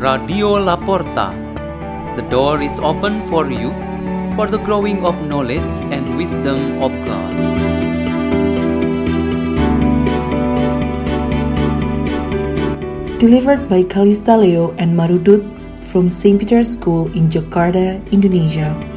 Radio Laporta. The door is open for you for the growing of knowledge and wisdom of God. Delivered by Kalista Leo and Marudut from St. Peter's School in Jakarta, Indonesia.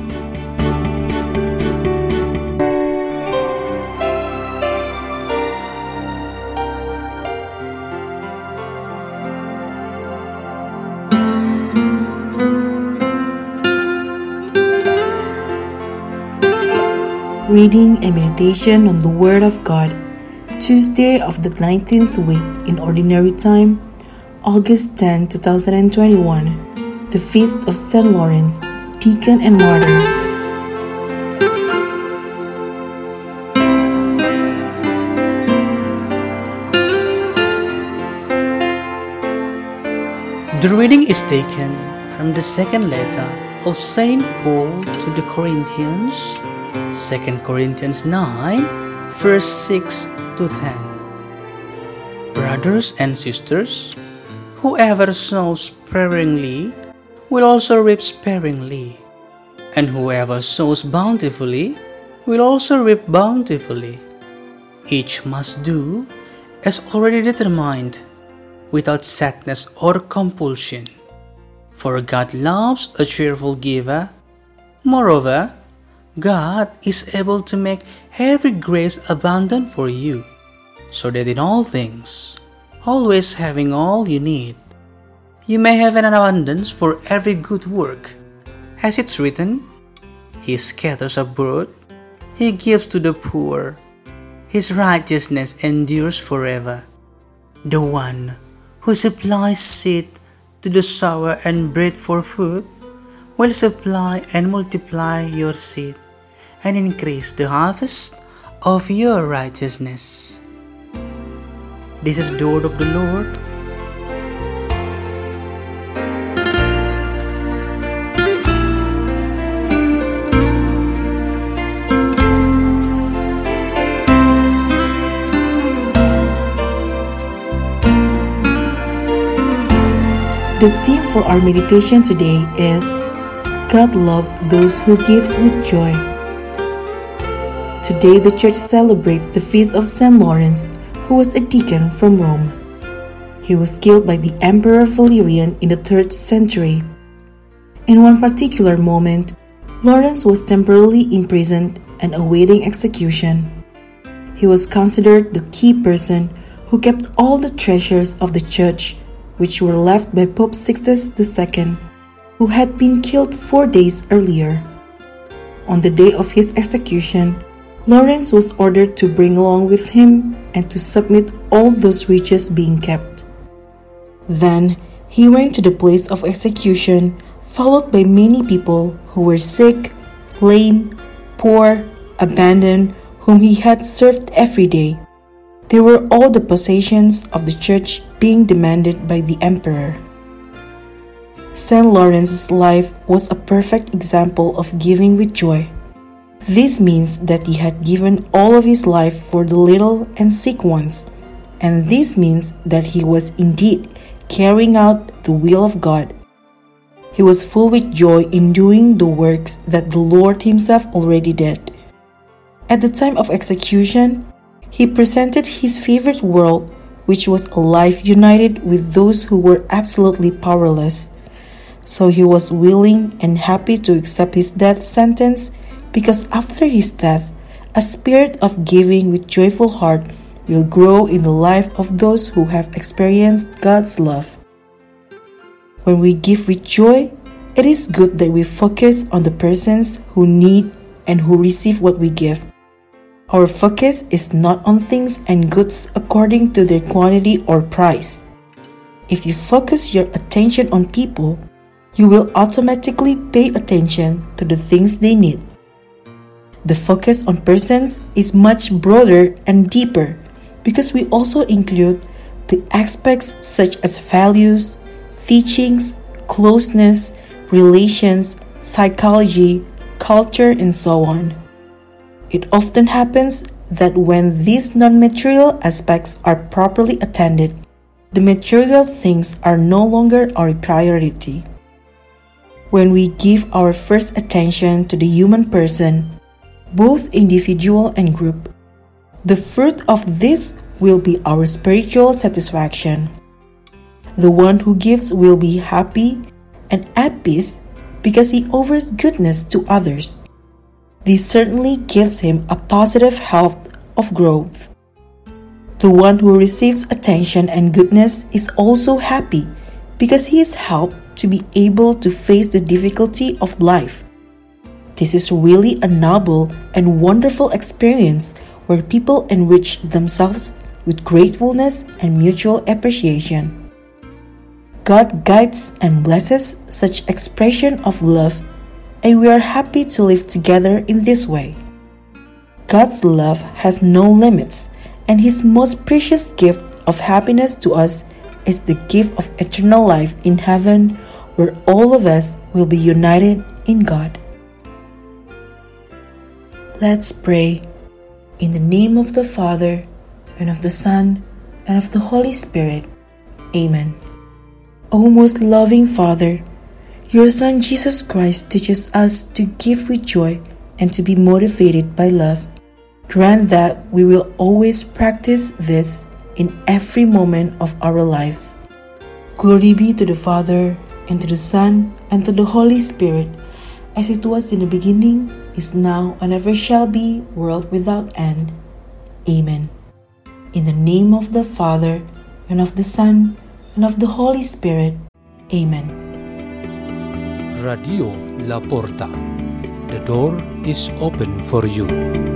Reading and meditation on the Word of God, Tuesday of the 19th week in Ordinary Time, August 10, 2021, the Feast of St. Lawrence, Deacon and Martyr. The reading is taken from the second letter of St. Paul to the Corinthians, 2 Corinthians 9, verse 6 to 10. Brothers and sisters, whoever sows sparingly will also reap sparingly, and whoever sows bountifully will also reap bountifully. Each must do as already determined, without sadness or compulsion. For God loves a cheerful giver. Moreover, God is able to make every grace abundant for you, so that in all things, always having all you need, you may have an abundance for every good work. As it's written, He scatters abroad, He gives to the poor, His righteousness endures forever. The one who supplies seed to the sower and bread for food will supply and multiply your seed and increase the harvest of your righteousness. This is the word of the Lord. The theme for our meditation today is God loves those who give with joy. Today, the church celebrates the feast of St. Lawrence, who was a deacon from Rome. He was killed by the Emperor Valerian in the 3rd century. In one particular moment, Lawrence was temporarily imprisoned and awaiting execution. He was considered the key person who kept all the treasures of the church, which were left by Pope Sixtus II, who had been killed four days earlier. On the day of his execution, Lawrence was ordered to bring along with him and to submit all those riches being kept. Then he went to the place of execution, followed by many people who were sick, lame, poor, abandoned, whom he had served every day. They were all the possessions of the church being demanded by the emperor. St. Lawrence's life was a perfect example of giving with joy. This means that he had given all of his life for the little and sick ones, and this means that he was indeed carrying out the will of God. He was full with joy in doing the works that the Lord Himself already did. At the time of execution, he presented his favorite world, which was a life united with those who were absolutely powerless. So he was willing and happy to accept his death sentence because after his death, a spirit of giving with joyful heart will grow in the life of those who have experienced God's love. When we give with joy, it is good that we focus on the persons who need and who receive what we give. Our focus is not on things and goods according to their quantity or price. If you focus your attention on people, you will automatically pay attention to the things they need. The focus on persons is much broader and deeper because we also include the aspects such as values, teachings, closeness, relations, psychology, culture, and so on. It often happens that when these non material aspects are properly attended, the material things are no longer our priority. When we give our first attention to the human person, both individual and group, the fruit of this will be our spiritual satisfaction. The one who gives will be happy and at peace because he offers goodness to others. This certainly gives him a positive health of growth. The one who receives attention and goodness is also happy because he is helped to be able to face the difficulty of life. This is really a noble and wonderful experience where people enrich themselves with gratefulness and mutual appreciation. God guides and blesses such expression of love, and we are happy to live together in this way. God's love has no limits, and His most precious gift of happiness to us is the gift of eternal life in heaven, where all of us will be united in God. Let's pray. In the name of the Father, and of the Son, and of the Holy Spirit. Amen. O most loving Father, your Son Jesus Christ teaches us to give with joy and to be motivated by love. Grant that we will always practice this in every moment of our lives. Glory be to the Father, and to the Son, and to the Holy Spirit, as it was in the beginning, is now, and ever shall be, world without end. Amen. In the name of the Father, and of the Son, and of the Holy Spirit. Amen. Radio La Porta. The door is open for you.